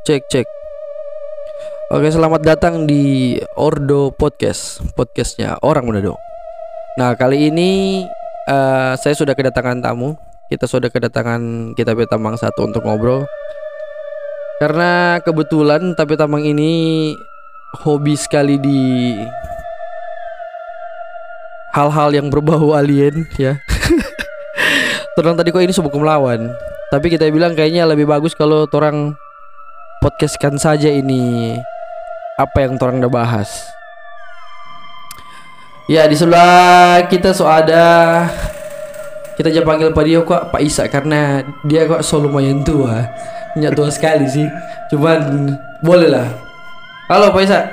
Cek cek. Oke selamat datang di Ordo Podcast Podcastnya orang Manado Nah kali ini uh, Saya sudah kedatangan tamu. Kita sudah kedatangan kita Tamang satu untuk ngobrol. Karena kebetulan tapi Tamang ini Hobi sekali di Hal-hal yang berbau alien ya. Terang tadi kok ini sebuah melawan. Tapi kita bilang kayaknya lebih bagus kalau orang podcastkan saja ini apa yang orang udah bahas. Ya di sebelah kita so ada kita aja panggil Pak Dio kok Pak Isa karena dia kok so lumayan tua, nyak tua sekali sih. Cuman boleh lah. Halo Pak Isa.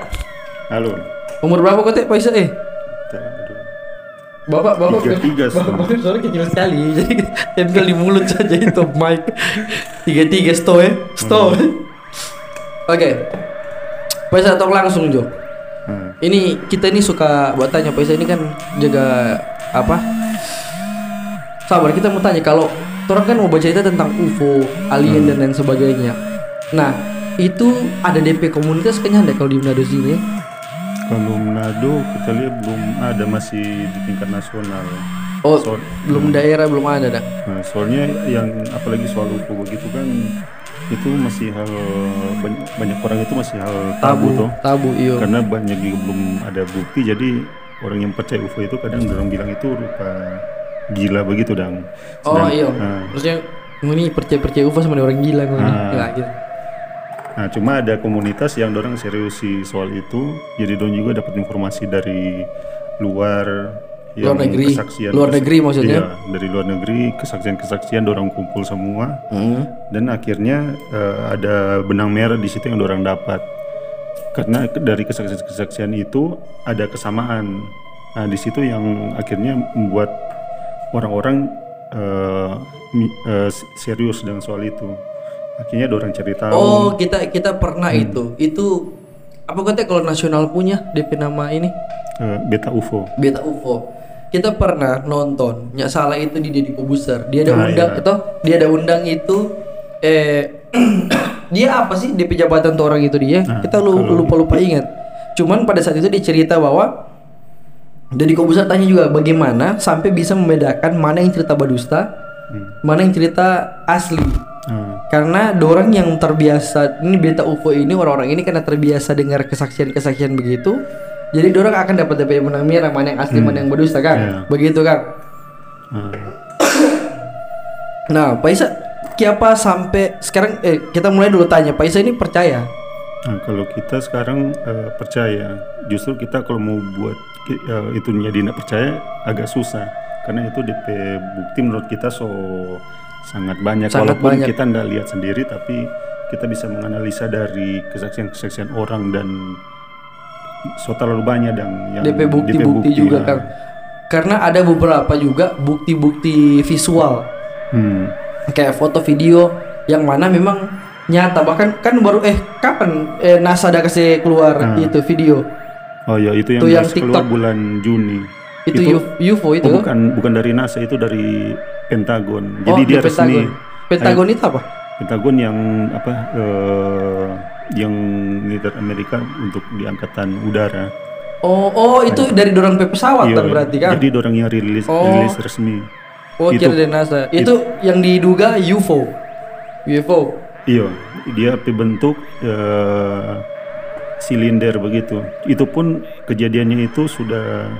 Halo. Umur berapa kok Pak Isa eh? Bapak, bapak, tiga, tiga, bapak, bapak suara kecil sekali, jadi tempel di mulut saja itu mic. Tiga tiga sto ya, sto. Hmm. Oke, okay. Paisa atau langsung Jo. Hmm. Ini kita ini suka buat tanya Paisa ini kan jaga apa? Sabar kita mau tanya kalau orang kan mau baca cerita tentang UFO, alien hmm. dan lain sebagainya. Nah itu ada DP komunitas kayaknya ada kalau di Manado sini. Kalau Manado kita lihat belum ada masih di tingkat nasional. Oh, so, belum hmm. daerah belum ada dah. Nah, soalnya yang apalagi soal UFO begitu kan itu masih hal banyak, banyak orang itu masih hal tabu, tabu toh. tabu iya. Karena banyak juga belum ada bukti jadi orang yang percaya UFO itu kadang orang bilang itu rupa gila begitu dong oh iya. Nah, maksudnya ini percaya percaya UFO sama orang gila nah, gitu. nah cuma ada komunitas yang orang serius soal itu jadi dong juga dapat informasi dari luar luar negeri. kesaksian luar negeri maksudnya? Iya, dari luar negeri kesaksian-kesaksian orang kumpul semua. Hmm. dan akhirnya uh, ada benang merah di situ yang orang dapat. Karena dari kesaksian-kesaksian itu ada kesamaan. Nah di situ yang akhirnya membuat orang-orang uh, uh, serius dengan soal itu. Akhirnya ada orang cerita oh kita kita pernah hmm. itu. Itu apa katanya kalau nasional punya DP nama ini? Beta UFO. Beta UFO kita pernah nonton nyak salah itu di Deddy Kobuser dia ada ah, undang iya. itu dia ada undang itu eh dia apa sih DP jabatan tuh orang itu dia nah, kita lu, lupa lupa ingat cuman pada saat itu dia cerita bahwa Deddy Kobuser tanya juga bagaimana sampai bisa membedakan mana yang cerita badusta hmm. mana yang cerita asli hmm. karena dorang yang terbiasa ini beta UFO ini orang-orang ini karena terbiasa dengar kesaksian-kesaksian begitu jadi dorong akan dapat DP benang merah mana yang asli hmm. mana yang berdusta kan? Yeah. Begitu kan? Hmm. nah, Pak Isa, siapa sampai sekarang eh kita mulai dulu tanya, Pak Isa ini percaya? Nah, kalau kita sekarang uh, percaya, justru kita kalau mau buat uh, itu jadi tidak percaya agak susah karena itu DP bukti menurut kita so sangat banyak sangat walaupun banyak. kita tidak lihat sendiri tapi kita bisa menganalisa dari kesaksian-kesaksian orang dan so terlalu banyak dan yang DP bukti-bukti juga ya. kan karena ada beberapa juga bukti-bukti visual. Hmm. kayak foto video yang mana memang nyata. Bahkan kan baru eh kapan eh, NASA ada kasih keluar hmm. itu video? Oh ya itu yang, itu yang TikTok. keluar bulan Juni. Itu, itu UFO itu? oh, bukan bukan dari NASA itu dari Pentagon. Jadi oh, dia resmi. Pentagon. Itu apa? Pentagon yang apa uh, yang militer Amerika untuk di angkatan udara. Oh, oh itu dari dorong pesawat iya, berarti kan? Jadi dorong yang rilis oh. rilis resmi. Oh, itu, dari NASA. Itu, itu yang diduga UFO. UFO. Iya, dia bentuk uh, silinder begitu. Itu pun kejadiannya itu sudah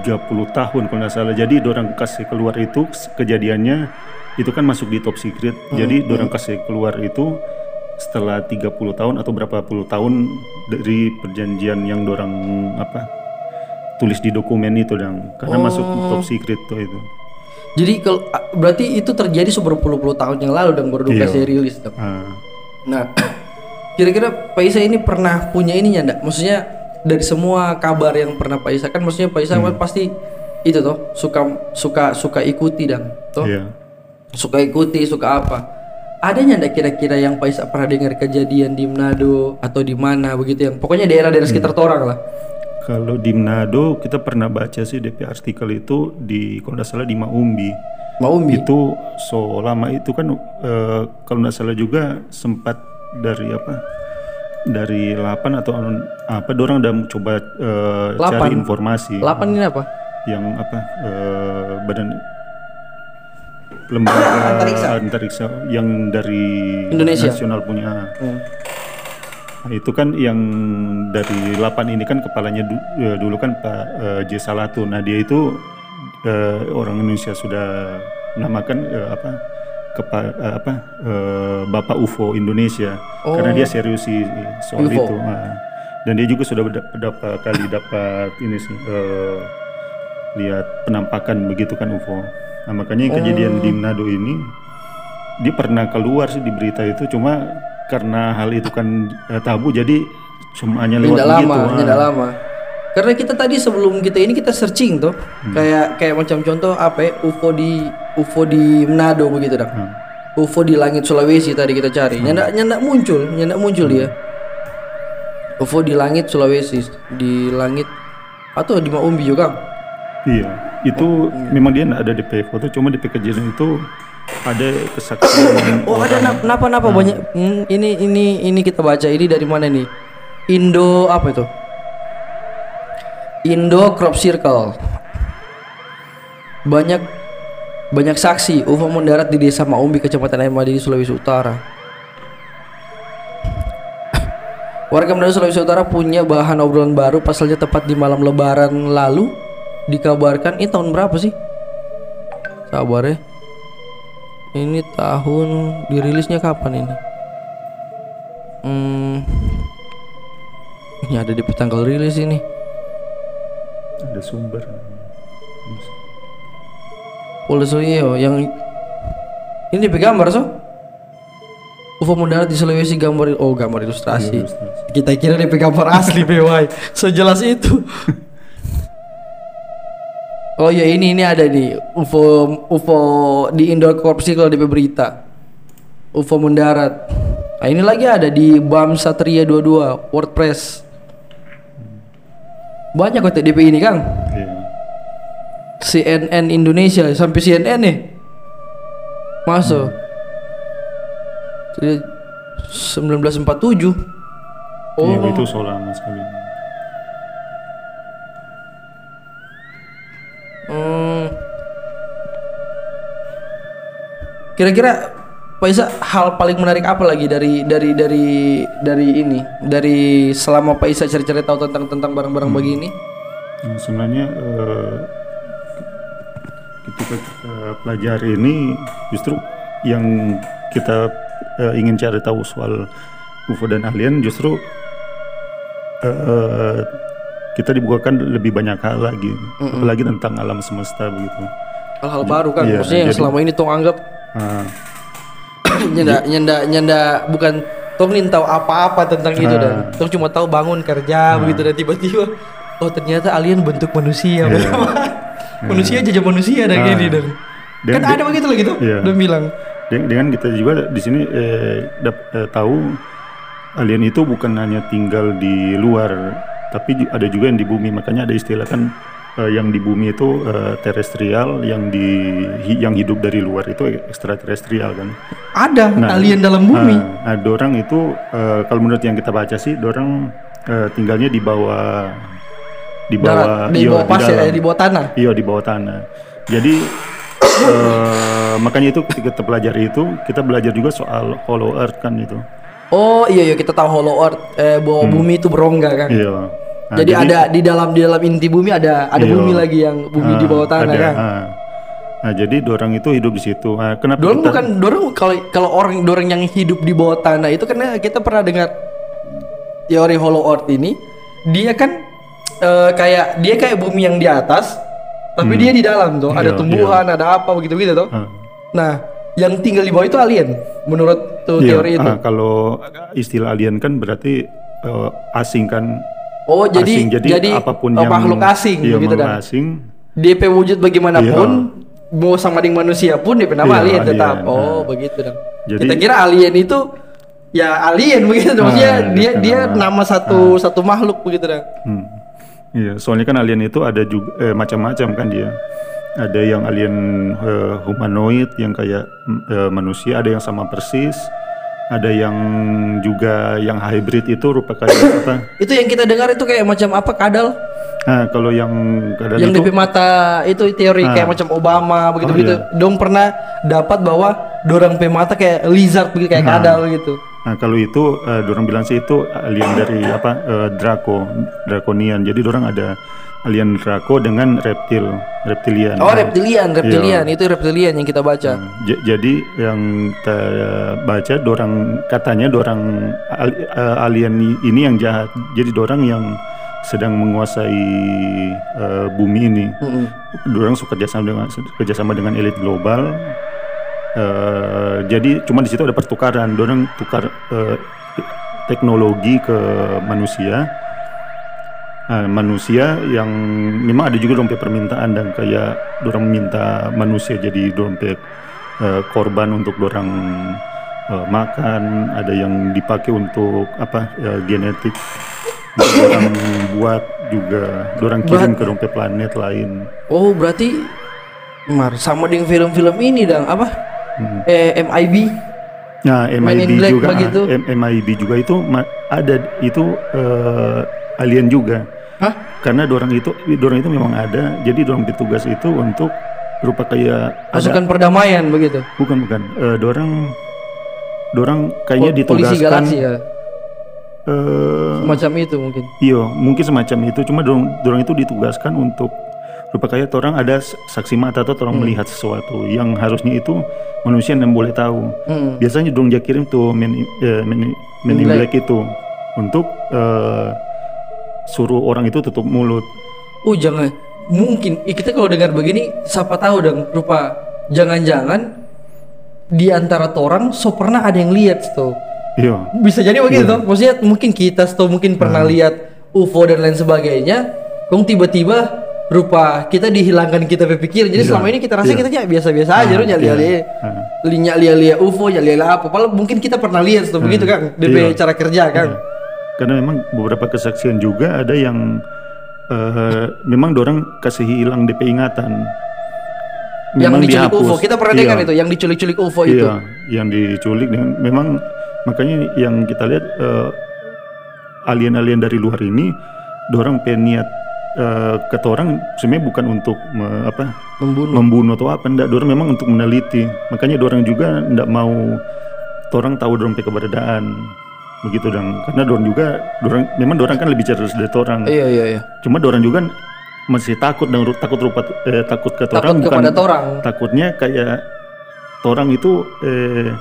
30 tahun kalau nggak salah. Jadi dorong kasih keluar itu kejadiannya itu kan masuk di top secret. Hmm, Jadi dorong kasih keluar itu setelah 30 tahun atau berapa puluh tahun dari perjanjian yang dorang apa tulis di dokumen itu dong karena oh. masuk top secret tuh itu jadi kalau berarti itu terjadi seberpuluh-puluh tahun yang lalu dan baru dikasih iya. rilis dong ah. nah kira-kira Pak Isa ini pernah punya ininya enggak maksudnya dari semua kabar yang pernah Pak Isa kan maksudnya Pak Isa hmm. pasti itu tuh suka suka suka ikuti dan tuh yeah. suka ikuti suka apa adanya ndak kira-kira yang Pak Isa pernah dengar kejadian di Manado atau di mana begitu yang pokoknya daerah-daerah hmm. sekitar Torang lah kalau di Manado kita pernah baca sih DP artikel itu di kalau tidak salah di Maumbi Maumbi itu so lama itu kan uh, kalau tidak salah juga sempat dari apa? Dari 8 atau apa? Dorang udah coba eh, cari informasi 8 ini apa? yang apa? eh, badan lembaga Antariksa. antariksa yang dari Indonesia. nasional punya. Hmm. Nah, itu kan yang dari 8 ini kan kepalanya du- eh, dulu kan Pak eh, J Salatu. Nah, dia itu eh, orang Indonesia sudah namakan eh, apa kepa, apa eh, Bapak UFO Indonesia Oh. karena dia serius sih soal UFO. itu. Nah, dan dia juga sudah berda- berapa kali dapat ini sih eh, lihat penampakan begitu kan UFO. Nah, makanya kejadian Oh. di Manado ini dia pernah keluar sih di berita itu cuma karena hal itu kan eh, tabu jadi semuanya lewat Tidak begitu. lama, ah. tidak lama. Karena kita tadi sebelum kita ini kita searching tuh, Hmm. kayak kayak macam contoh apa ya, UFO di UFO di Manado begitu dah. Hmm. UFO di langit Sulawesi tadi kita cari. Nyandak nyandak muncul, nyandak muncul dia. UFO di langit Sulawesi, di langit atau di Maumbi juga. Iya, itu memang dia ada di PV foto, cuma di kejadian itu ada kesaksian Oh ada nap- napa-napa banyak. Hmm, ini ini ini kita baca ini dari mana nih? Indo apa itu? Indo Crop Circle. Banyak banyak saksi UFO mendarat di desa Maumbi kecamatan Air Madi Sulawesi Utara. Warga Manado Sulawesi Utara punya bahan obrolan baru pasalnya tepat di malam lebaran lalu dikabarkan ini tahun berapa sih? Sabar ya. Ini tahun dirilisnya kapan ini? Hmm, ini ada di tanggal rilis ini. ada sumber. Polda Sulawesi yang ini di gambar so? UFO mendarat di Sulawesi gambar oh gambar ilustrasi. Ilustrasi. Kita kira DP gambar asli BY. Sejelas itu. oh ya ini ini ada nih UFO UFO di Indoor Corp Circle DP berita. UFO mendarat. Nah, ini lagi ada di BAM Satria 22 WordPress. Banyak kok DP ini, Kang. Iya. CNN Indonesia sampai CNN nih masuk Jadi, 1947 oh Iya, itu so lama hmm. kira-kira Pak Isa hal paling menarik apa lagi dari dari dari dari ini? Dari selama Pak Isa cari-cari tahu tentang tentang barang-barang begini? Nah, sebenarnya eh, ketika kita pelajari ini justru yang kita eh, ingin cari tahu soal UFO dan alien justru eh, kita dibukakan lebih banyak hal lagi, apalagi tentang alam semesta begitu. hal-hal baru kan Iya, maksudnya yang jadi- selama ini tong anggap Nah, nyenda nyenda nyenda bukan tong nih tahu apa-apa tentang itu Ah. dan tong cuma tahu bangun kerja begitu dan tiba-tiba oh ternyata alien bentuk manusia manusia aja manusia dan Ah. gini dan kan ada begitu loh gitu Iya. dan bilang Den- dengan kita juga di sini eh, dap- eh, tahu alien itu bukan hanya tinggal di luar, tapi ada juga yang di bumi. Makanya ada istilah kan eh, yang di bumi itu eh, terestrial, yang di hi- yang hidup dari luar itu ekstraterestrial kan. ada Nah, alien dalam bumi Nah, nah, dorang itu eh, kalau menurut yang kita baca sih, dorang eh, tinggalnya di bawah di bawah darat di iya, bawah pasir dalam. ya, di bawah tanah Iya di bawah tanah. Jadi eh, makanya itu ketika kita pelajari itu kita belajar juga soal hollow earth kan itu. Oh iya iya kita tahu hollow earth eh, bahwa bumi itu berongga kan Hmm. Iya. Nah, jadi, ada di dalam di dalam inti bumi ada ada Iya. bumi lagi yang bumi di ah, bawah tanah ada, kan ah. Nah jadi dorang itu hidup di situ. Nah, kenapa Dorong kita? bukan dorong kalau kalau orang dorong yang hidup di bawah tanah itu karena kita pernah dengar teori hollow earth ini dia kan eh, kayak dia kayak bumi yang di atas tapi dia di dalam tuh ada Iya, tumbuhan ada apa begitu begitu tuh. Ah. Nah yang tinggal di bawah itu alien menurut tuh Iya, teori itu. ah, kalau istilah alien kan berarti eh, asing kan. Oh jadi asing. Jadi, jadi apa pun oh, yang makhluk asing iya, begitu makhluk dan asing. DP wujud bagaimanapun mau sama dengan manusia pun DP nama Iya, alien tetap. alien, Oh nah. begitu dong. Jadi- Kita kira alien itu ya alien begitu dong. Maksudnya Ah, dia dia nama. nama satu satu makhluk begitu dong. Hmm. Iya, soalnya kan alien itu ada juga eh, macam-macam kan dia. Ada yang alien eh, humanoid yang kayak eh, manusia, ada yang sama persis, ada yang juga yang hybrid itu rupa kayak apa? Itu yang kita dengar itu kayak macam apa kadal? Nah, kalau yang kadal yang itu DP mata itu teori kayak macam Obama begitu begitu. Dong pernah dapat bahwa dorang pe mata kayak lizard begitu kayak kadal gitu. Nah, kalau itu eh, dorang bilang sih itu alien dari apa? eh, Draco, Draconian. Jadi dorang ada alien Draco dengan reptil, reptilian. Oh reptilian, reptilian itu reptilian yang kita baca. J- jadi yang kita baca dorang katanya dorang eh, alien ini yang jahat. Jadi dorang yang sedang menguasai eh, bumi ini. Dorang suka kerjasama dengan kerjasama dengan elit global. Eh, jadi cuma di situ ada pertukaran. Dorang tukar eh, teknologi ke manusia. Nah, manusia yang memang ada juga dompet permintaan dan kayak dorang minta manusia jadi dompet eh, korban untuk dorang eh, makan ada yang dipakai untuk apa ya, genetik dorang buat juga dorang kirim ke dompet planet lain Oh berarti Mar sama dengan film-film ini dong apa? Eh MIB. nah MIB juga begitu? ah, MIB juga itu ada itu eh, alien juga Hah? karena dorang itu dorang itu memang ada jadi dorang bertugas itu untuk berupa kayak ada Pasukan perdamaian begitu. bukan bukan Eh, dorang dorang kayaknya Po- Polisi ditugaskan galaksi ya. eh, Semacam itu mungkin. iya mungkin semacam itu cuma dorang, dorang itu ditugaskan untuk berupa kayak orang ada saksi mata atau orang melihat sesuatu yang harusnya itu manusia yang boleh tahu Hmm. biasanya dorang kirim tuh men, eh, men, men eh, suruh orang itu tutup mulut. Oh jangan. Mungkin. Eh, kita kalau dengar begini siapa tahu dong rupa. Jangan-jangan di antara orang so pernah ada yang lihat tuh iya. Bisa jadi begitu toh. Maksudnya mungkin kita tuh mungkin pernah lihat UFO dan lain sebagainya kong tiba-tiba rupa kita dihilangkan kita berpikir. Jadi selama ini kita rasa kita ya biasa-biasa aja runya lihat-lihat lihat lihat UFO ya lihat apa. Padahal mungkin kita pernah lihat tuh begitu kan DP cara kerja kan karena memang beberapa kesaksian juga ada yang eh, memang dorang kasih hilang DP ingatan yang Memang diculik dihapus. UFO kita pernah Iya. dengar itu yang diculik-culik UFO itu Iya, yang diculik dengan memang makanya yang kita lihat eh, alien-alien dari luar ini, dorang peniat eh, kata orang sebenarnya bukan untuk me- apa membunuh membunuh atau apa, enggak. Dorang memang untuk meneliti. Makanya dorang juga enggak mau orang tahu dorang keberadaan begitu dong karena dorang juga dorang memang dorang kan lebih cerdas dari orang iya iya iya cuma dorang juga masih takut dan takut rupa eh, takut ke takut orang bukan orang takutnya kayak orang itu eh,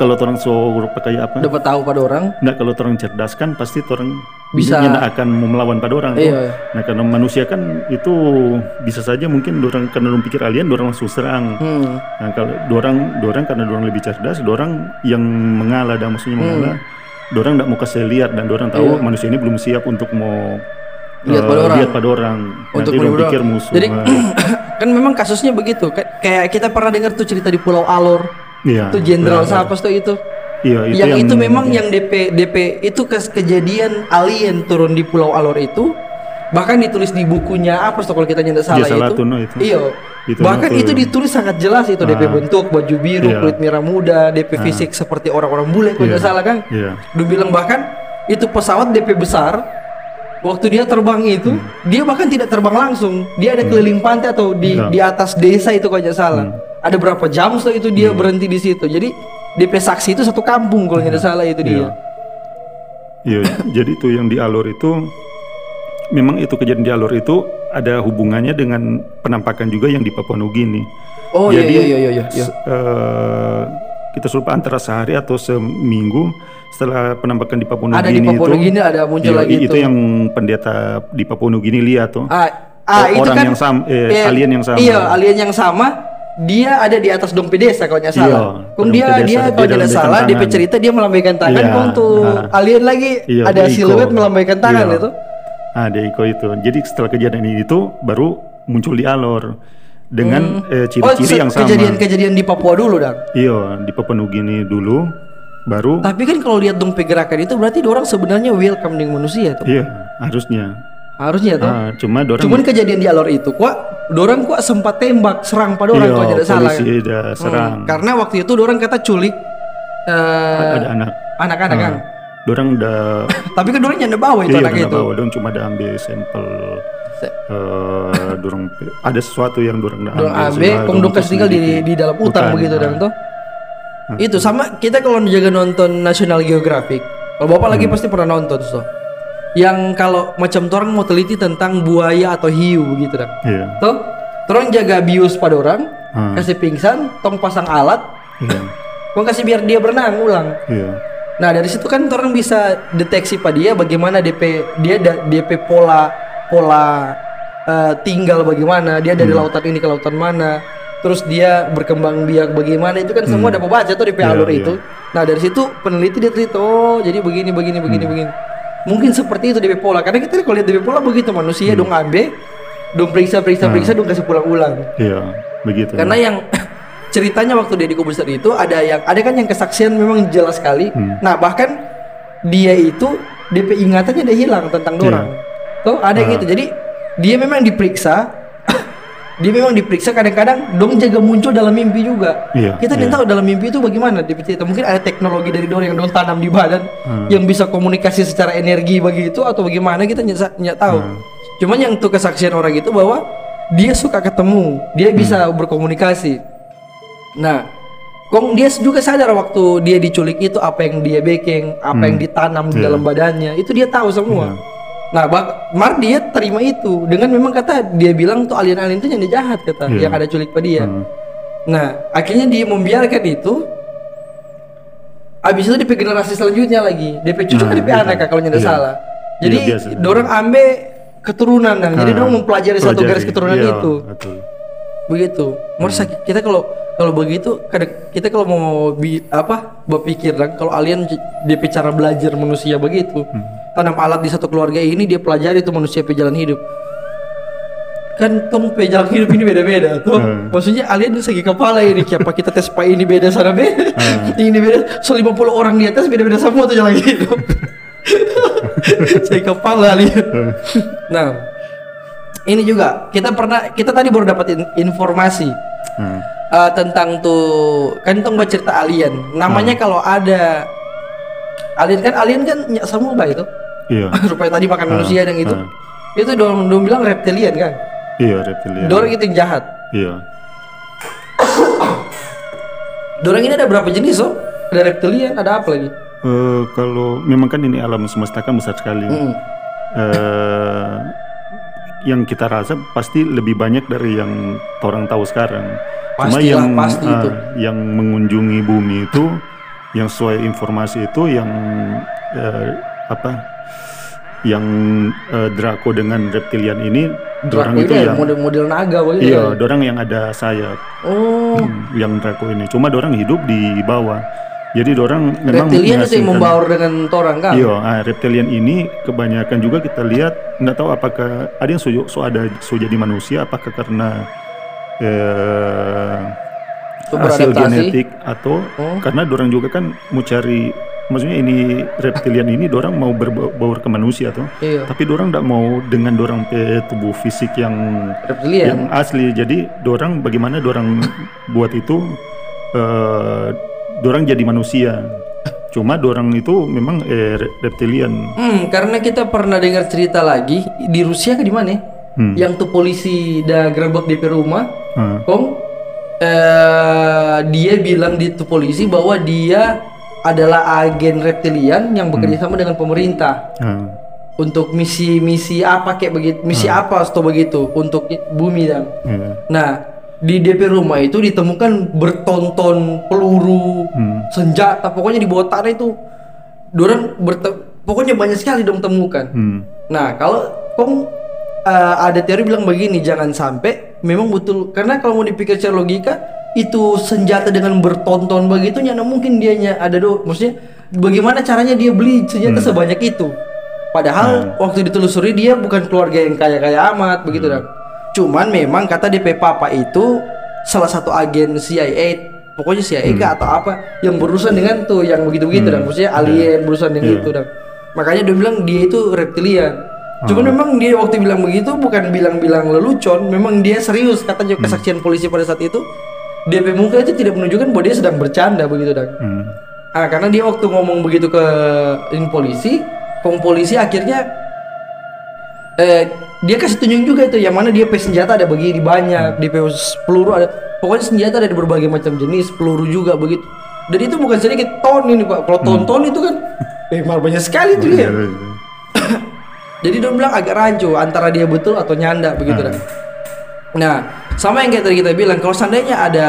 kalau orang so rupa kayak apa dapat tahu pada orang Nggak kalau orang cerdas kan pasti orang Bisa. akan melawan pada orang tuh. Iya. Nah karena manusia kan itu bisa saja mungkin orang karena orang pikir alien orang langsung serang. hmm. Nah kalau dorang dorang karena dorang lebih cerdas, dorang yang mengalah dan maksudnya Hmm. Dorang nggak mau kasih lihat dan dorang tahu Iya. manusia ini belum siap untuk mau Lihat eh, pada orang. lihat pada orang. Untuk Nanti bunuh pikir orang. musuh. Jadi Nah, kan memang kasusnya begitu. Ka- Kayak kita pernah dengar tuh cerita di Pulau Alor. iya. Itu jenderal siapa tuh itu? Iya, itu yang, yang, itu memang yang DP DP itu kes kejadian alien turun di Pulau Alor itu bahkan ditulis di bukunya apa tuh kalau kita nyata salah Jasa itu. Itu. Iya. Itu bahkan itu ditulis sangat jelas itu DP bentuk baju biru, Iya. kulit merah muda, DP fisik seperti orang-orang bule kalau nggak salah kan. Iya. Dia bilang bahkan itu pesawat DP besar waktu dia terbang itu dia bahkan tidak terbang langsung dia ada keliling pantai atau di Iya. di atas desa itu kalau nggak salah ada berapa jam setelah itu dia berhenti di situ jadi DP saksi itu satu kampung kalau nggak salah itu dia Iya, jadi itu yang di Alor itu memang itu kejadian di Alor itu ada hubungannya dengan penampakan juga yang di Papua Nugini. oh iya Jadi, iya iya iya iya s- eh, kita lupa antara sehari atau seminggu setelah penampakan di Papua ada di Nugini Papua itu. Nugini ada muncul iya, lagi itu itu yang pendeta di Papua Nugini lihat tuh. ah, ah itu orang kan yang sama, eh, iya, alien yang sama. iya alien yang sama dia ada di atas dompet desa kalau nggak salah. Iya, dompet dia desa, dia dia kalau tidak salah tangan. cerita dia melambaikan tangan Iya, tuh nah. alien lagi Iya, ada siluet melambaikan tangan Iya. itu. Ah, di Iko itu. Jadi setelah kejadian ini itu baru muncul di Alor dengan eh, Oh, ciri-ciri se- yang sama. kejadian-kejadian di Papua dulu, Dan. Iya, di Papua Nugini dulu, baru Tapi kan kalau lihat dong pergerakan itu berarti orang sebenarnya welcome dengan manusia tuh. iya harusnya. Harusnya tuh. Ah, cuma dorang Cuman kejadian di alor itu, kok dorang kok sempat tembak serang pada orang iya, kalau tidak salah. polisi udah serang. Hmm, Karena waktu itu orang kata culik eh, ada anak anak-anak kan. Dorang udah Tapi kan dorang nyanda bawa itu iya anak itu. bawa dorang cuma ada ambil sampel eh dorang ada sesuatu yang dorang udah Dorang ambil dong kasih tinggal di di dalam hutan Hutan, begitu ah. dan tuh. Itu sama kita kalau jaga nonton National Geographic. Kalau Bapak lagi Hmm. pasti pernah nonton tuh. Yang kalau macam orang mau teliti tentang buaya atau hiu begitu iya Tuh, orang jaga bius pada orang, Hmm. kasih pingsan, tong pasang alat, kong kasih biar dia berenang ulang. iya Nah dari situ kan orang bisa deteksi pada dia bagaimana DP dia da- DP pola pola eh, tinggal bagaimana dia dari lautan ini ke lautan mana terus dia berkembang biak bagaimana itu kan semua dapat baca tuh di Iya, alur iya. itu. Nah dari situ peneliti dia teliti oh jadi begini begini begini begini. Mungkin seperti itu DP pola karena kita kalau lihat DP pola begitu manusia dong ambil dong periksa periksa periksa dong kasih pulang ulang. iya begitu Karena yang ceritanya waktu dia di Kubus itu ada yang ada kan yang kesaksian memang jelas sekali. Nah bahkan dia itu DP ingatannya dia hilang tentang dorang. Tuh ada yang gitu. Jadi dia memang diperiksa. dia memang diperiksa kadang-kadang dong jaga muncul dalam mimpi juga. Iya, Kita iya. tidak tahu dalam mimpi itu bagaimana dia cerita. Mungkin ada teknologi dari dorang yang dong tanam di badan yang bisa komunikasi secara energi begitu atau bagaimana kita nggak tahu. Cuman yang tuh kesaksian orang itu bahwa dia suka ketemu, dia bisa berkomunikasi. Nah, Kong dia juga sadar waktu dia diculik itu apa yang dia baking, apa yang ditanam di dalam badannya, itu dia tahu semua. Nah, bak Mar dia terima itu dengan memang kata dia bilang tuh alien-alien itu yang jahat kata, Iya. yang ada culik pada dia. Hmm. Nah, akhirnya dia membiarkan itu. Abis itu DP generasi selanjutnya lagi, DP cucu kan Nah, DP iya. anak Kak, kalau tidak Iya. salah. Iya, Jadi biasa. dorang ambil keturunan dan jadi Ah, dorang mempelajari satu pelajari. garis keturunan Iya, itu betul. begitu mau sakit kita kalau kalau begitu kita kalau mau bi, apa berpikir dan kalau alien j- DP cara belajar manusia begitu tanam alat di satu keluarga ini dia pelajari itu manusia pejalan hidup. Kan tong pejalan hidup ini beda-beda tuh. Hmm. maksudnya alien itu segi kepala ini siapa kita tes pak ini beda sana beda ini beda so 50 orang di atas beda-beda semua tuh jalan hidup. Segi kepala alien. Nah ini juga kita pernah kita tadi baru dapat in- informasi. Hmm. Uh, tentang tuh kan tong cerita alien. Namanya kalau ada alien kan alien kan nyak semua itu. Iya. Rupanya tadi makan manusia dan itu ah. itu dong dong bilang reptilian kan? Iya reptilian. Dorang itu yang jahat. Iya. Dorang ini ada berapa jenis oh? Ada reptilian ada apa lagi? Eh, kalau memang kan ini alam semesta kan besar sekali. Hmm. Eh, yang kita rasa pasti lebih banyak dari yang orang tahu sekarang. Cuma Pastilah, yang pasti itu. yang mengunjungi bumi itu, yang sesuai informasi itu yang eh, apa? Yang eh, Draco dengan reptilian ini, dorang Draco itu ini yang model-model naga begitu iya, kan? dorang yang ada sayap, oh Hmm, yang Draco ini. Cuma dorang hidup di bawah. Jadi dorang memang reptilian itu yang membaur dengan torang kan Iya, ah, reptilian ini kebanyakan juga kita lihat nggak tahu apakah ada yang so, so ada so jadi manusia apakah karena eh, hasil genetik atau Oh. karena dorang juga kan mau cari maksudnya ini reptilian ini dorang mau berbaur ke manusia tuh. Iya. Tapi dorang nggak mau dengan dorang pe tubuh fisik yang reptilian? yang asli. Jadi dorang bagaimana dorang buat itu eh dorang jadi manusia cuma dorang itu memang eh, re- reptilian Hmm, karena kita pernah dengar cerita lagi di Rusia ke di mana? Hmm. Yang tuh polisi dah gerebek di rumah, Hmm. Kong eh dia bilang di tuh polisi bahwa dia adalah agen reptilian yang bekerja sama dengan pemerintah Ah, untuk misi-misi apa kayak begitu, misi apa atau begitu untuk bumi dan. iya. Nah, di DP rumah itu ditemukan bertonton peluru, Hmm. senjata, pokoknya di bawah tanah itu dorang pokoknya banyak sekali dong temukan. Hmm. Nah, kalau kong eh, ada teori bilang begini, jangan sampai memang betul karena kalau mau dipikir secara logika itu senjata dengan bertonton begitu nyana mungkin dianya ada do maksudnya bagaimana caranya dia beli senjata sebanyak itu padahal waktu ditelusuri dia bukan keluarga yang kaya-kaya amat begitu dan cuman memang kata DP Papa itu salah satu agen CIA pokoknya CIA kah atau apa yang berurusan dengan tuh yang begitu-begitu dan maksudnya alien berurusan dengan itu dan makanya dia bilang dia itu reptilian Cuman memang dia waktu bilang begitu bukan bilang-bilang lelucon, memang dia serius kata juga kesaksian polisi pada saat itu. DP muka itu tidak menunjukkan bahwa dia sedang bercanda begitu dan. Hmm. ah karena dia waktu ngomong begitu ke polisi kong polisi akhirnya eh dia kasih tunjuk juga itu yang mana dia pe senjata ada begini banyak dia pe peluru ada pokoknya senjata ada di berbagai macam jenis peluru juga begitu. Dan itu bukan sedikit ton ini pak. Kalau ton-ton itu kan eh malah banyak sekali tuh dia. Jadi dia bilang agak rancu antara dia betul atau nyanda begitu dah. Nah, sama yang kayak tadi kita bilang, kalau seandainya ada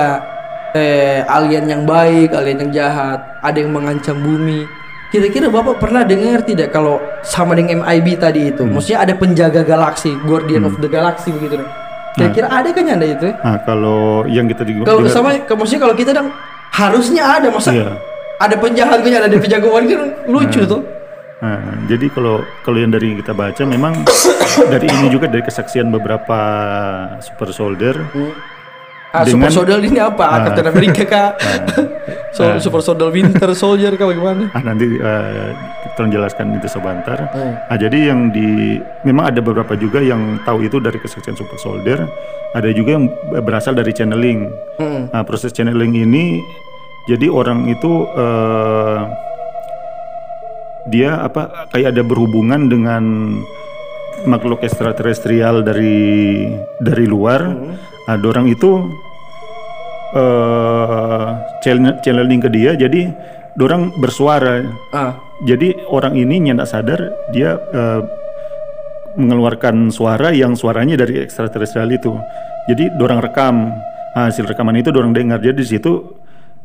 eh, alien yang baik, alien yang jahat, ada yang mengancam bumi, kira-kira bapak pernah dengar tidak kalau sama dengan MIB tadi itu, maksudnya ada penjaga galaksi, guardian of the galaxy begitu dah. Kira-kira ada kan nyanda itu? Nah, kalau yang kita di Kalau sama, ke- maksudnya kalau kita dong harusnya ada, masa Iya. ada penjahat kan ada penjagoan kan lucu tuh. Nah, jadi kalau kalau yang dari yang kita baca memang dari ini juga dari kesaksian beberapa super soldier Ah, Dengan- super soldier ini apa? Ah. Captain America kah? so, super soldier Winter Soldier kah bagaimana? Ah, nanti eh, tolong jelaskan itu sebentar. Hmm. Ah, jadi yang di memang ada beberapa juga yang tahu itu dari kesaksian super soldier, ada juga yang berasal dari channeling. Hmm. Nah, proses channeling ini jadi orang itu eh, dia apa kayak ada berhubungan dengan makhluk ekstraterestrial dari dari luar. Nah, orang itu eh channel- channeling ke dia jadi orang bersuara Ah, jadi orang ini nyendak sadar dia eh, mengeluarkan suara yang suaranya dari ekstraterestrial itu. Jadi dorang rekam Nah, hasil rekaman itu dorang dengar. Jadi di situ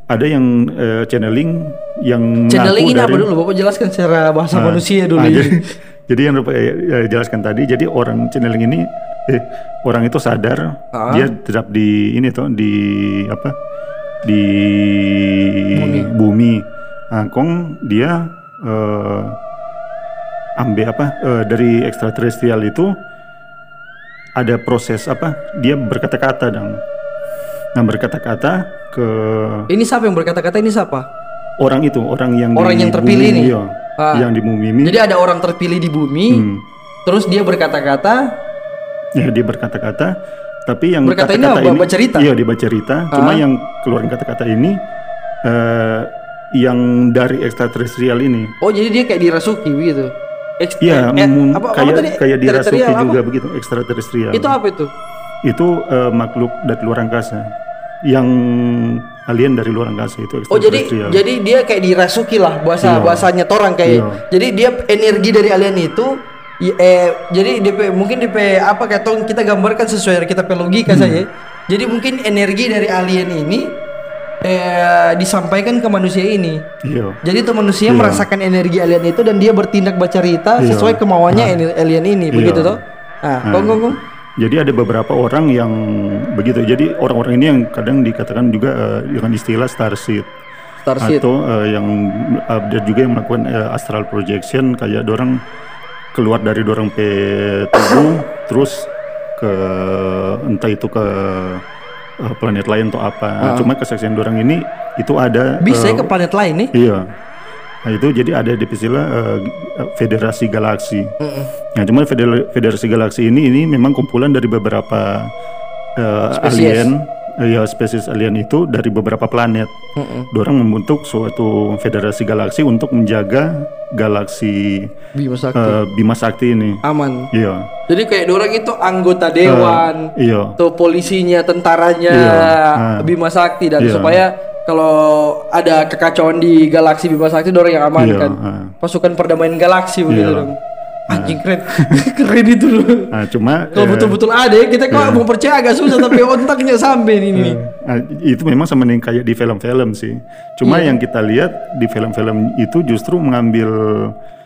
ada yang eh, channeling yang channeling ini apa dari- dulu? Bapak jelaskan secara bahasa Ah, manusia dulu ah, ini. jadi, jadi yang eh, eh, jelaskan tadi, jadi orang channeling ini, eh, orang itu sadar Ah. dia tetap di ini tuh di apa di Bumi. bumi. Nah, kong dia eh, ambil apa eh, dari ekstraterestrial itu ada proses apa? Dia berkata-kata dong. Nah berkata-kata ke Ini siapa yang berkata-kata ini siapa? orang itu, orang yang Orang di yang terpilih bumi, nih? iya. Ah. yang di bumi ini. Jadi ada orang terpilih di bumi, Hmm. terus dia berkata-kata, Ya dia berkata-kata, tapi yang Berkata ini kata-kata apa? Baca cerita? Iya dia baca cerita. Cuma Ah. yang keluarin kata-kata ini eh yang dari ekstraterestrial ini. oh jadi dia kayak dirasuki begitu. Ex- Iya, eh, eh, apa, kayak tadi? kayak dirasuki Teritorial apa? juga begitu ekstraterestrial. Itu apa itu? Itu eh, makhluk dari luar angkasa. Yang alien dari luar angkasa itu Oh jadi jadi dia kayak dirasuki lah bahasa Iya. bahasanya orang kayak. Iya. Jadi dia energi dari alien itu i- eh jadi DP mungkin DP apa kayak tong kita gambarkan sesuai kita logika Hmm. saja. Jadi mungkin energi dari alien ini eh disampaikan ke manusia ini. Iya. Jadi tuh manusia Iya. merasakan energi alien itu dan dia bertindak bercerita Iya. sesuai kemauannya ene- alien ini, begitu Iya. toh? Nah, kong kong kong. Jadi ada beberapa orang yang begitu. Jadi orang-orang ini yang kadang dikatakan juga eh, dengan istilah starseed. Starship. atau eh, yang ada juga yang melakukan eh, astral projection kayak dorang keluar dari pe tubuh terus ke entah itu ke eh, planet lain atau apa. Nah, Cuma kesaksian dorang ini itu ada Bisa eh, ke planet lain nih? Iya. Nah, itu jadi ada di istilah eh, Federasi Galaksi. Nah, cuma feder- Federasi Galaksi ini ini memang kumpulan dari beberapa Spesies. alien, ya spesies alien itu dari beberapa planet. Dorang membentuk suatu federasi galaksi untuk menjaga galaksi Bima Sakti. eh, Bima Sakti ini. Aman. Iya. Jadi kayak orang itu anggota dewan, Iya. tuh polisinya, tentaranya Iya. Ah. Bima Sakti dan Iya. supaya kalau ada kekacauan di galaksi Bima Sakti orang yang amankan. Iya, ah. Pasukan perdamaian galaksi begitu Iya. dong. Anjing keren. keren itu loh. Nah, cuma Kalau eh, betul-betul ada kita kok mau percaya agak susah tapi otaknya sampai ini. Nah, itu memang sama dengan kayak di film-film sih. Cuma Iya. yang kita lihat di film-film itu justru mengambil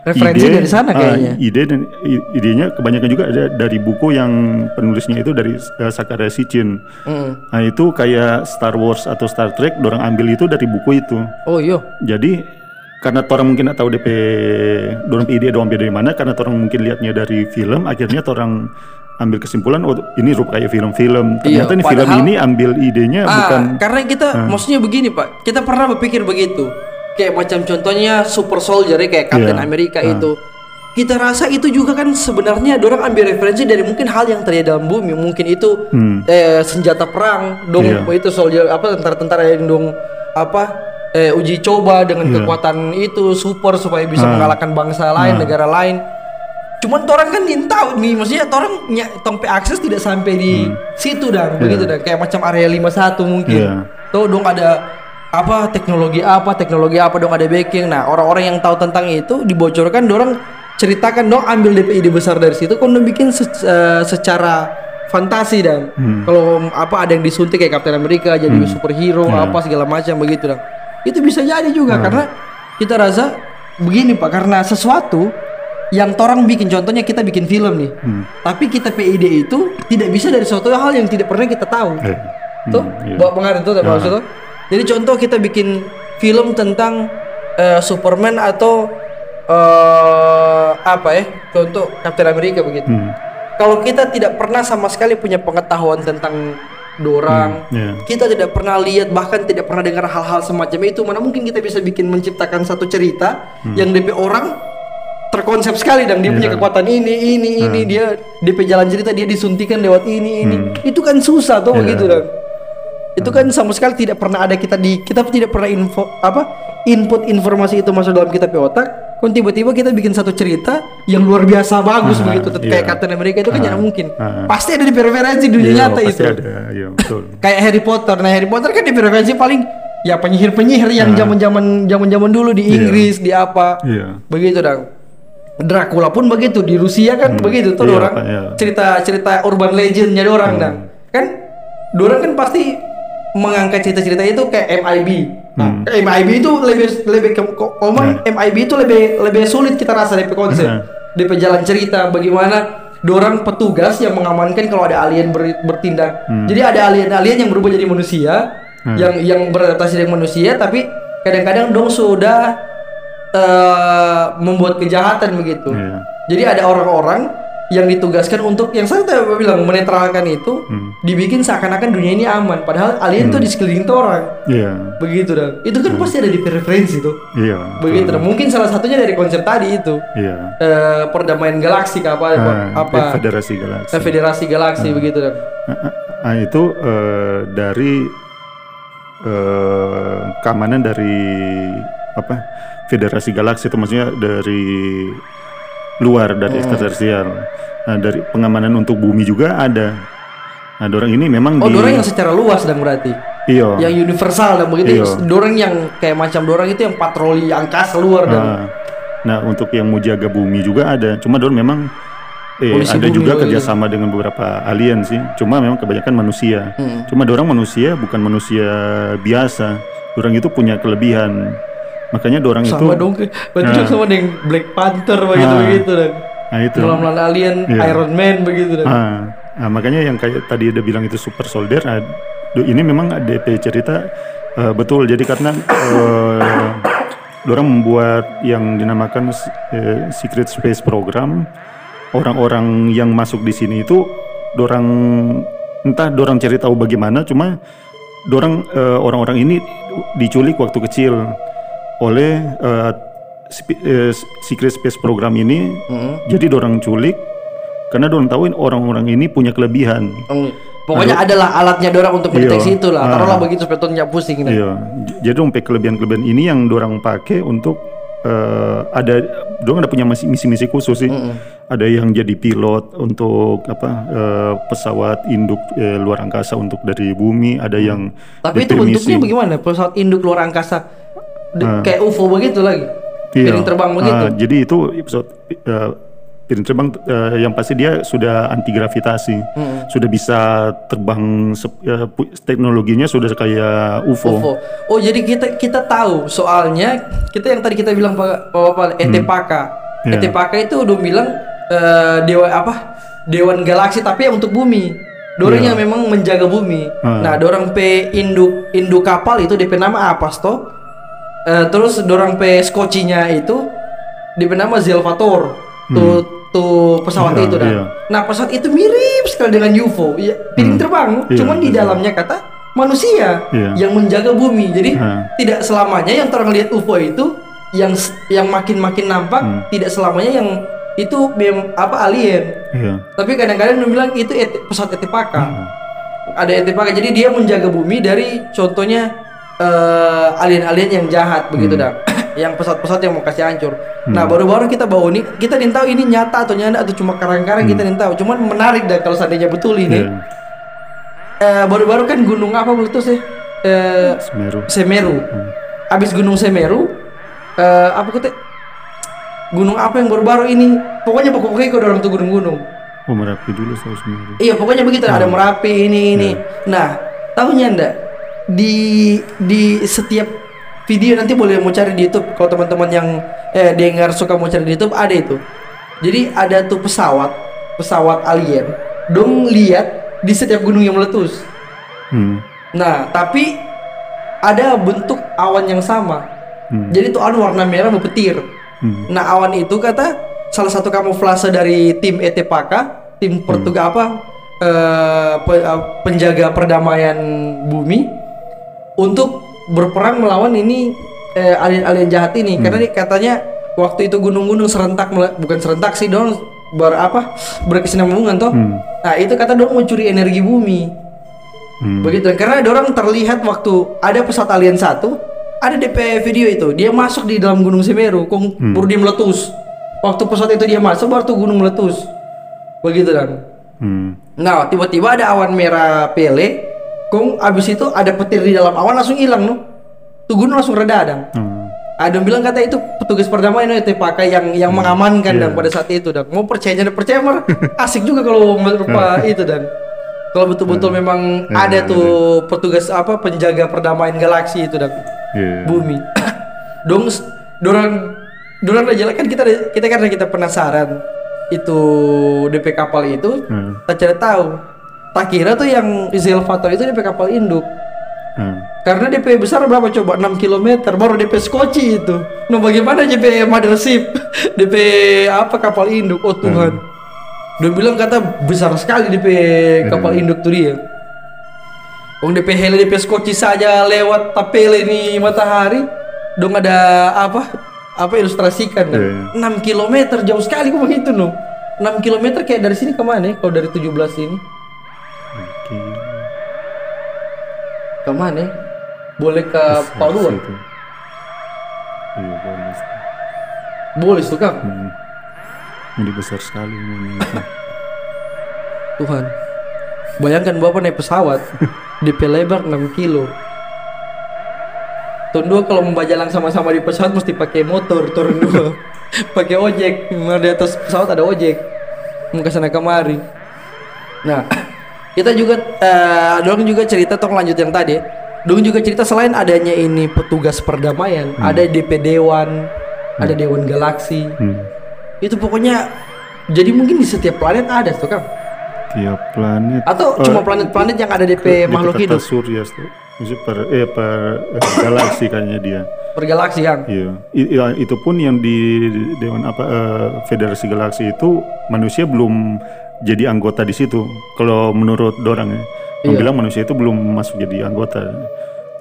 Referensi dari sana ah, kayaknya. ide dan idenya kebanyakan juga ada dari buku yang penulisnya itu dari uh, Sakara Sitchin. Mm. Nah, itu kayak Star Wars atau Star Trek, dorang ambil itu dari buku itu. Oh iya. Jadi karena orang mungkin tahu DP dorang ide dorang dari mana karena orang mungkin lihatnya dari film akhirnya orang ambil kesimpulan oh ini rupa kayak film-film Iya, ternyata nih film padahal- ini ambil idenya Ah, bukan karena kita maksudnya begini Pak, kita pernah berpikir begitu. Kayak macam contohnya Super Soldier ya, kayak Captain Iya. America itu. Kita rasa itu juga kan sebenarnya orang ambil referensi dari mungkin hal yang terjadi dalam bumi, mungkin itu Hmm. eh, senjata perang, dong Iya. itu soldier apa tentara-tentara yang dong apa eh, uji coba dengan kekuatan itu super supaya bisa mengalahkan bangsa lain, negara lain. Cuman orang kan ingin tahu nih, maksudnya orang tompe akses tidak sampai di situ dan begitu dan kayak macam area 51 mungkin. Iya. Tuh dong ada apa teknologi apa teknologi apa dong ada backing. Nah orang-orang yang tahu tentang itu dibocorkan, dorong ceritakan dong ambil DP ide besar dari situ, kon dong bikin se- eh, secara fantasi dan kalau apa ada yang disuntik kayak Captain America jadi superhero apa segala macam begitu dan itu bisa jadi juga karena kita rasa begini pak karena sesuatu yang orang bikin contohnya kita bikin film nih tapi kita PID itu tidak bisa dari suatu hal yang tidak pernah kita tahu. Eh, tuh iya. bawa pengaruh tuh maksudnya jadi contoh kita bikin film tentang eh, Superman atau eh, apa ya contoh Captain America begitu. Hmm. kalau kita tidak pernah sama sekali punya pengetahuan tentang dorang iya. kita tidak pernah lihat bahkan tidak pernah dengar hal-hal semacam itu. Mana mungkin kita bisa bikin menciptakan satu cerita yang DP orang terkonsep sekali dan dia punya kekuatan ini ini ini. Dia DP jalan cerita dia disuntikan lewat ini ini. Itu kan susah tuh begitu dan itu kan sama sekali tidak pernah ada kita di kita tidak pernah info apa input informasi itu masuk dalam kita otak kon tiba-tiba kita bikin satu cerita yang luar biasa bagus Ah, begitu iya. kayak Captain America itu kan Ah, tidak mungkin ah. pasti ada di referensi dunia Iya, nyata pasti itu ada, iya betul. kayak Harry Potter. Nah, Harry Potter kan referensi paling ya penyihir-penyihir yang zaman-zaman zaman-zaman dulu di. Iya. Inggris, di apa. Iya. Begitu dong. Dracula pun begitu di Rusia kan begitu tuh Iya, orang iya. cerita-cerita urban legendnya orang Hmm. dong. Kan orang kan pasti mengangkat cerita-cerita itu kayak MIB. Hmm. Nah, MIB itu lebih lebih omong MIB itu lebih lebih sulit kita rasa DP konsep. Hmm. DP jalan cerita bagaimana dorang petugas yang mengamankan kalau ada alien ber- bertindak. Hmm. Jadi ada alien-alien yang berubah jadi manusia, yang yang beradaptasi dengan manusia, tapi kadang-kadang dong sudah eh, membuat kejahatan begitu. Iya. Jadi ada orang-orang yang ditugaskan untuk yang saya tadi bilang menetralkan itu, Hmm. dibikin seakan-akan dunia ini aman, padahal alien tuh di sekeliling tuh orang. Iya. Begitu dah. Itu kan pasti ada di referensi tuh. Iya. Begitu dah. Mungkin salah satunya dari konsep tadi itu. Iya. Eh, perdamaian galaksi kah, apa Ah, apa Federasi Galaksi. eh, federasi galaksi begitu dah. Nah, nah, itu eh, dari eh, keamanan dari apa Federasi Galaksi itu maksudnya dari luar dari ekstraterrestrial. Nah, dari pengamanan untuk bumi juga ada. Nah, dorang ini memang Oh, di dorang yang secara luas dan berarti. iya. Yang universal dan begitu. Iya. Dorang yang kayak macam dorang itu yang patroli angkasa luar dan Nah, nah, untuk yang mau jaga bumi juga ada. Cuma dorang memang eh, Polisi ada bumi juga kerjasama dengan beberapa alien sih. Cuma memang kebanyakan manusia. Hmm. Cuma dorang manusia bukan manusia biasa. Dorang itu punya kelebihan. Makanya dorang itu sama dong. Berarti dong sama dengan Black Panther begitu Ah. begitu dan. nah itu. Melawan alien, Iya. Iron Man begitu dan. Ah, nah, makanya yang kayak tadi ada bilang itu super soldier. Nah, ini memang DP cerita eh, betul. Jadi karena eh, dorang membuat yang dinamakan eh, Secret Space Program. Orang-orang yang masuk di sini itu dorang entah dorang cari tahu bagaimana. Cuma dorang eh, orang-orang ini diculik waktu kecil oleh eh, spi- eh, Secret Space Program ini. Jadi dorang culik karena dorang tahu orang-orang ini punya kelebihan. Oh, Pokoknya adalah alatnya dorang untuk mendeteksi Iya. itu lah. Ah. Taruhlah begitu supaya tuh nggak pusing. nah. Iya, jadi dong kelebihan-kelebihan ini yang dorang pakai untuk eh, ada dorang ada punya misi- misi-misi khusus sih. Ada yang jadi pilot untuk apa eh, pesawat induk eh, luar angkasa untuk dari bumi, ada yang Tapi itu bentuknya bagaimana? Pesawat induk luar angkasa De- kayak UFO begitu lagi. Iya. Piring terbang begitu. Ah, jadi itu pesawat eh, piring terbang eh, yang pasti dia sudah anti gravitasi, sudah bisa terbang pu- teknologinya sudah kayak UFO. UFO. Oh, jadi kita kita tahu soalnya kita yang tadi kita bilang Pak Bapak ETPAKA. Iya. ETPAKA itu udah bilang eh, dewa apa? Dewan galaksi tapi yang untuk bumi. Dorang Iya. yang memang menjaga bumi. Hmm. Nah, dorang pe induk induk kapal itu DP nama apa toh? Eh, terus dorang pe skocinya itu DP nama Zelvator. Tuh tuh pesawat Iya, itu dah. iya. Nah, pesawat itu mirip sekali dengan UFO. Ya, piring terbang, Iya, cuman di iya. dalamnya kata manusia Iya. yang menjaga bumi. Jadi Hmm. tidak selamanya yang orang lihat UFO itu yang yang makin-makin nampak Hmm. tidak selamanya yang itu mem- apa alien. Iya. Tapi kadang-kadang bilang itu et- pesawat Etipaka. Hmm. Ada Etipaka. Jadi dia menjaga bumi dari contohnya eh, alien-alien yang jahat begitu dah. yang pesawat-pesawat yang mau kasih hancur. Nah, baru-baru kita bawa ini, kita didn't tahu ini nyata atau nyanda atau cuma karang-karang kita didn't tahu. Cuman menarik dah kalau seandainya betul ini. Iya. Eh, baru-baru kan gunung apa meletus ya? Eh, Semeru. Semeru. Abis gunung Semeru, eh, apa kata? Gunung apa yang baru-baru ini? Pokoknya pokoknya kalau orang tuh gunung-gunung. Oh Merapi dulu tahu Semeru. Iya pokoknya begitu ada Merapi ini ini. Nah tahunya ndak di di setiap video nanti boleh mau cari di YouTube kalau teman-teman yang eh dengar suka mau cari di YouTube ada itu. Jadi ada tuh pesawat pesawat alien. Dong lihat di setiap gunung yang meletus. Hmm. Nah tapi ada bentuk awan yang sama. Hmm. Jadi tuh awan warna merah berpetir. Hmm. Nah awan itu kata salah satu kamuflase dari tim Etepaka, tim Portugal apa eh, pe- eh, penjaga perdamaian bumi untuk berperang melawan ini eh, alien-alien jahat ini karena dia katanya waktu itu gunung-gunung serentak bukan serentak sih dong ber apa berkesinambungan toh. Hmm. Nah itu kata dong mencuri energi bumi. Hmm. Begitu karena orang terlihat waktu ada pesawat alien satu, ada DP video itu, dia masuk di dalam Gunung Semeru, kong baru dia meletus. Waktu pesawat itu dia masuk, baru tuh gunung meletus. Begitu dan. Hmm. Nah, tiba-tiba ada awan merah pele, kong abis itu ada petir di dalam awan langsung hilang no. Tuh gunung langsung reda dan. Hmm. Ada yang bilang kata itu petugas perdamaian itu pakai yang yang mengamankan dan pada saat itu dan mau percaya jangan percaya mar asik juga kalau berupa itu dan kalau betul-betul memang Ya, ada tuh petugas apa penjaga perdamaian galaksi itu dan Iya. bumi dong dorang dorang aja kan kita kita karena kita penasaran itu DP kapal itu Hmm. tak cari tahu tak kira tuh yang Zilvator itu DP kapal induk Hmm. karena DP besar berapa coba 6 km baru DP skoci itu. Nah bagaimana DP mothership? DP apa kapal induk? Oh Tuhan. Dia bilang kata besar sekali DP kapal induk tuh dia. Wong DP hele DP skoci saja lewat tapele ini matahari. Dong ada apa? Apa ilustrasikan kan? 6 km jauh sekali kok begitu no. 6 km kayak dari sini ke mana? Kalau dari 17 ini ke mana? Boleh ke? Situ. Iya boleh. Boleh Kang. Hmm. Ini besar sekali ini. Tuhan. Bayangkan Bapak naik pesawat DP lebar 6 kilo. Turun dua kalau mau jalan sama-sama di pesawat mesti pakai motor turun dua. pakai ojek. Di atas pesawat ada ojek. Mau ke sana kemari. Nah, kita juga eh Dong juga cerita tong lanjut yang tadi. Dong juga cerita selain adanya ini petugas perdamaian, ada DP Dewan, ada Dewan Galaksi. Hmm. Itu pokoknya jadi mungkin di setiap planet ada tuh Kang. Tiap planet. Atau eh, cuma planet-planet yang ada DP di makhluk hidup surya tuh. Maksudnya per eh per eh, galaksi kayaknya dia. per galaksi Kang. Iya. Iya, itu pun yang di dewan apa eh, Federasi Galaksi itu manusia belum jadi anggota di situ. Kalau menurut dorang ya, Iya. bilang manusia itu belum masuk jadi anggota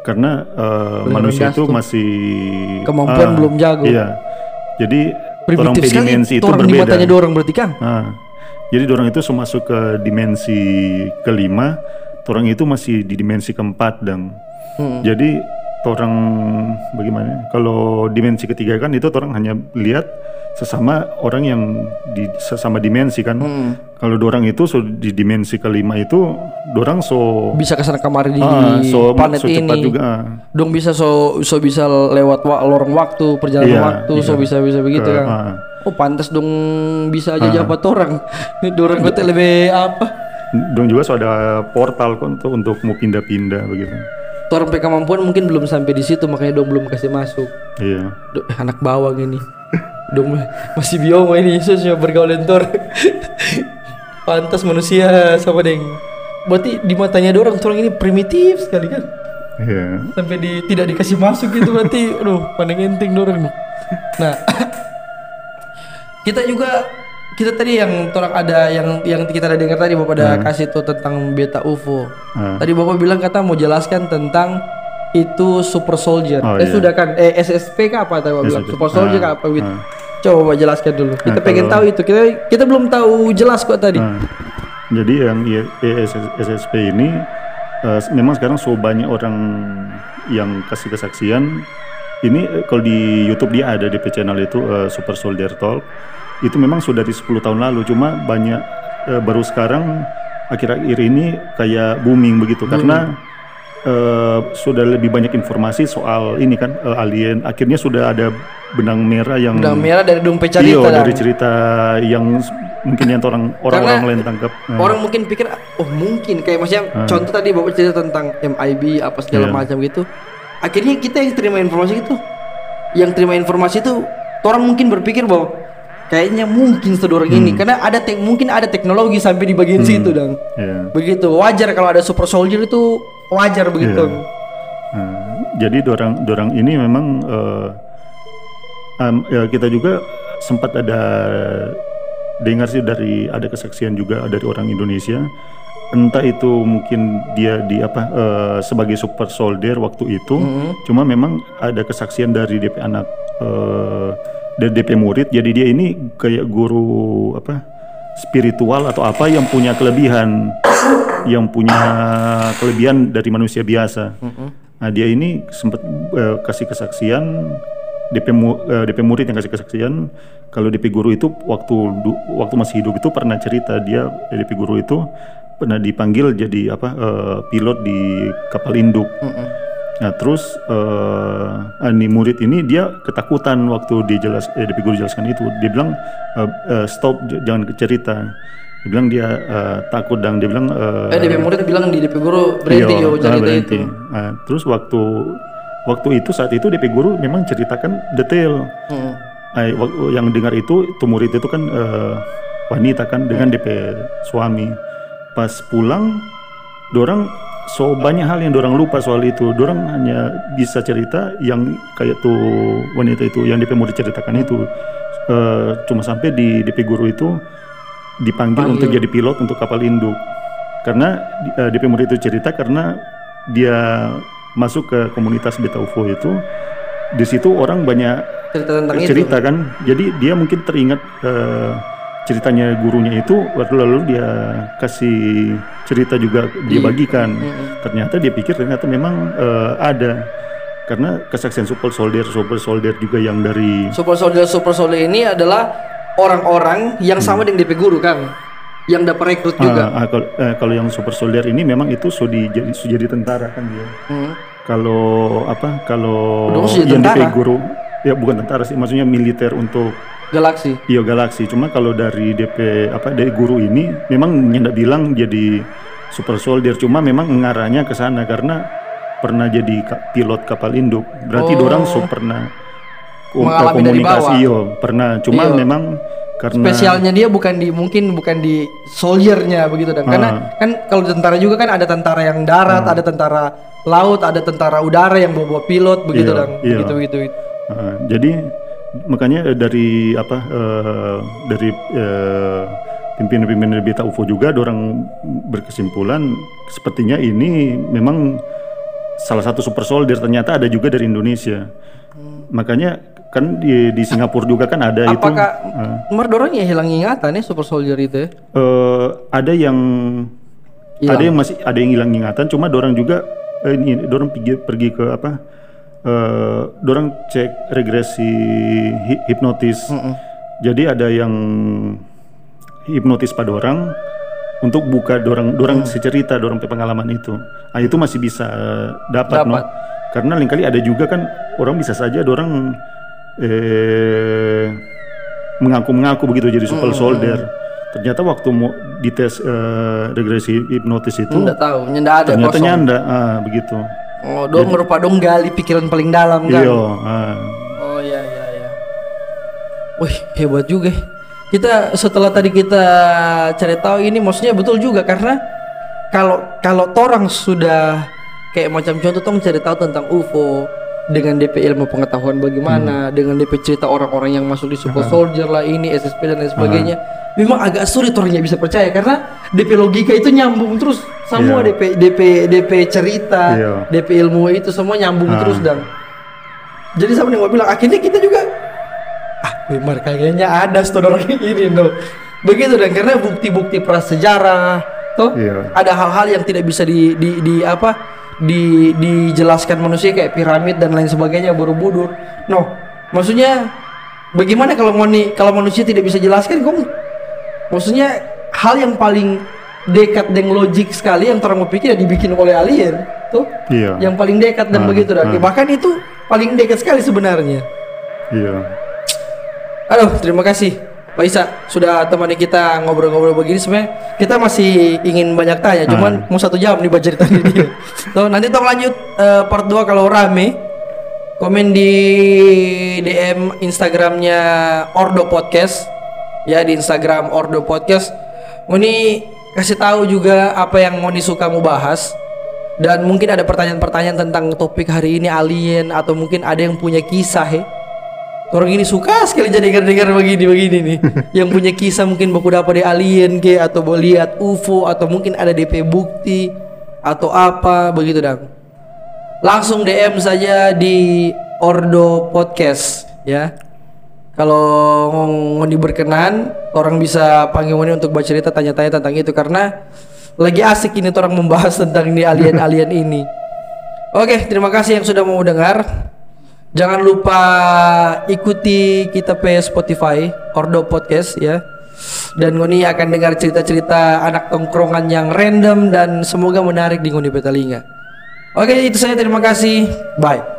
karena eh, manusia itu tuh. masih Kemampuan ah, belum jago. Iya. Jadi orang dimensi itu orang berbeda. matanya dorong berarti Kang. Nah, jadi orang itu masuk ke dimensi kelima, orang itu masih di dimensi keempat dan Hmm. jadi orang bagaimana? Kalau dimensi ketiga kan itu orang hanya lihat sesama orang yang di sesama dimensi kan. Hmm. Kalau dorang itu so, di dimensi kelima itu dorang so Bisa ke sana kemari di ah, so, planet so cepat ini. juga. ah. Dong bisa so so bisa lewat wa lorong waktu, perjalanan Iya, waktu, iya. so bisa bisa begitu Ke- Kang. ah. Oh pantas dong bisa aja jabat orang. Ini dorong kota lebih apa? Dong juga so ada portal kan untuk untuk mau pindah-pindah begitu. Orang punya kemampuan mungkin belum sampai di situ makanya dong belum kasih masuk. Iya. Duh, anak bawang ini. Dong masih biomo ini Yesusnya bergaul entor. Pantas manusia sama deng. Berarti di matanya dia orang orang ini primitif sekali kan. Iya. Sampai di tidak dikasih masuk gitu berarti aduh pandang enting dorang nih. Nah, kita juga kita tadi yang orang ada yang yang kita ada dengar tadi Bapak ada kasih tuh tentang beta UFO. Ah. Tadi Bapak bilang kata mau jelaskan tentang itu super soldier. Oh, eh iya. sudah kan eh SSP kah apa tadi Bapak bilang? Super soldier Ah, kah apa ah. Coba jelaskan dulu. Kita Nah, pengen tahu itu. Kita kita belum tahu jelas kok tadi. Nah, jadi yang I- ISSP ini uh, memang sekarang so banyak orang yang kasih kesaksian ini uh, kalau di YouTube dia ada DP channel itu uh, Super Soldier Talk itu memang sudah di 10 tahun lalu cuma banyak uh, baru sekarang akhir-akhir ini kayak booming begitu hmm. karena uh, sudah lebih banyak informasi soal ini kan uh, alien akhirnya sudah ada benang merah yang benang merah dari Dumpe cerita iyo, dari cerita yang mungkin yang orang orang-orang lain tangkap uh. orang mungkin pikir oh mungkin kayak maksudnya uh. contoh tadi bapak cerita tentang MIB apa segala yeah. macam gitu akhirnya kita yang terima informasi itu yang terima informasi itu orang mungkin berpikir bahwa kayaknya mungkin sedorong hmm. ini karena ada tek mungkin ada teknologi sampai di bagian hmm. situ dan yeah. begitu wajar kalau ada super soldier itu wajar begitu yeah. uh, jadi dorang dorang ini memang uh, um, ya kita juga sempat ada dengar sih dari ada kesaksian juga dari orang Indonesia entah itu mungkin dia di apa uh, sebagai super soldier waktu itu mm -hmm. cuma memang ada kesaksian dari DP anak uh, dari DP murid jadi dia ini kayak guru apa spiritual atau apa yang punya kelebihan yang punya kelebihan dari manusia biasa mm -hmm. nah dia ini sempat uh, kasih kesaksian DP mu, uh, DP murid yang kasih kesaksian kalau DP guru itu waktu waktu masih hidup itu pernah cerita dia DP guru itu pernah dipanggil jadi apa uh, pilot di kapal induk. Mm -hmm. Nah terus uh, ini murid ini dia ketakutan waktu dijelas eh, DP guru jelaskan itu dia bilang uh, uh, stop jangan cerita dia bilang dia uh, takut dan dia bilang uh, eh DP murid bilang di DP guru berhenti yo cerita berhenti. itu nah, terus waktu waktu itu saat itu DP guru memang ceritakan detail hmm. Ay, yang dengar itu itu murid itu kan uh, wanita kan dengan hmm. DP suami pas pulang dorang so banyak hal yang dorang lupa soal itu dorang hanya bisa cerita yang kayak tuh wanita itu yang DP murid ceritakan itu uh, cuma sampai di DP guru itu dipanggil Panggil. untuk jadi pilot untuk kapal induk karena uh, DP murid itu cerita karena dia masuk ke komunitas beta UFO itu di situ orang banyak cerita tentang cerita itu. kan jadi dia mungkin teringat uh, ceritanya gurunya itu lalu lalu dia kasih cerita juga dia bagikan hmm. ternyata dia pikir ternyata memang uh, ada karena kesaksian super soldier super soldier juga yang dari super soldier super soldier ini adalah orang-orang yang sama hmm. dengan DP guru kan yang dapat rekrut juga. Ah, ah, kalau, eh, kalau yang super soldier ini memang itu sudah jadi sudah jadi tentara kan dia. Hmm kalau apa kalau yang DP guru ya bukan tentara sih maksudnya militer untuk galaksi iya galaksi cuma kalau dari DP apa dari guru ini memang nyendak bilang jadi super soldier cuma memang ngarahnya ke sana karena pernah jadi pilot kapal induk berarti oh. orang so pernah komunikasi iyo pernah cuma iyo. memang karena spesialnya dia bukan di mungkin bukan di soldiernya begitu dan karena ah. kan kalau tentara juga kan ada tentara yang darat uh. ada tentara laut ada tentara udara yang bawa, -bawa pilot begitu iya, dan iya. begitu begitu uh, jadi makanya dari apa uh, dari uh, pimpinan-pimpinan Beta UFO juga orang berkesimpulan sepertinya ini memang salah satu super soldier ternyata ada juga dari Indonesia hmm. makanya kan di, di Singapura juga kan ada Apakah itu Apakah uh, dorong ya hilang ingatan ya super soldier itu ya? Uh, ada yang hilang. ada yang masih ada yang hilang ingatan cuma dorang juga eh, ini dorong pergi pergi ke apa uh, dorong cek regresi hipnotis mm -mm. jadi ada yang hipnotis pada orang untuk buka dorang dorang mm. secerita dorang pengalaman itu ah itu masih bisa dapat, dapat. no karena lain kali ada juga kan orang bisa saja dorang eh mengaku-mengaku begitu jadi super soldier. Ternyata waktu mau dites uh, regresi hipnotis itu nggak tahu nyanda ada ternyata kosong. nyanda ah, begitu. Oh dong merupa dong gali pikiran paling dalam kan? Iyo ah. oh iya iya iya. Wih hebat juga. Kita setelah tadi kita cari tahu ini maksudnya betul juga karena kalau kalau orang sudah kayak macam contoh tong cari tahu tentang UFO dengan DP ilmu pengetahuan bagaimana, hmm. dengan DP cerita orang-orang yang masuk di super soldier lah ini SSP dan lain sebagainya. Uh. Memang agak sulit orangnya bisa percaya karena DP logika itu nyambung terus semua yeah. DP DP DP cerita, yeah. DP ilmu itu semua nyambung uh. terus dan jadi sama yang gue bilang akhirnya kita juga ah memang kayaknya ada saudara ini no begitu dan karena bukti-bukti prasejarah Tuh, Iya. ada hal-hal yang tidak bisa di di, di apa? Di dijelaskan manusia kayak piramid dan lain sebagainya borobudur. No, maksudnya bagaimana kalau moni kalau manusia tidak bisa jelaskan kok maksudnya hal yang paling dekat dengan logik sekali yang orang berpikir ya dibikin oleh alien tuh Iya. yang paling dekat dan Ah, begitu dan ah. bahkan itu paling dekat sekali sebenarnya Iya. Aduh, terima kasih Pak Isa sudah temani kita ngobrol-ngobrol begini sebenarnya kita masih ingin banyak tanya, cuman mau satu jam nih baca dia. Tuh, nanti tolong lanjut eh, part 2 kalau rame. Komen di DM Instagramnya Ordo Podcast ya di Instagram Ordo Podcast. Moni kasih tahu juga apa yang Moni suka mau bahas dan mungkin ada pertanyaan-pertanyaan tentang topik hari ini alien atau mungkin ada yang punya kisah ya. Orang ini suka sekali jadi dengar-dengar begini-begini nih. yang punya kisah mungkin baku dapat dari alien ke atau mau lihat UFO atau mungkin ada DP bukti atau apa begitu dang. Langsung DM saja di Ordo Podcast ya. Kalau Ngoni berkenan, orang bisa panggil Ngoni untuk baca cerita tanya-tanya tentang itu karena lagi asik ini orang membahas tentang ini alien-alien ini. Oke, terima kasih yang sudah mau dengar. Jangan lupa ikuti kita pe Spotify Ordo Podcast ya. Dan Ngoni akan dengar cerita-cerita anak tongkrongan yang random dan semoga menarik di Ngoni Betalinga. Oke, itu saya terima kasih. Bye.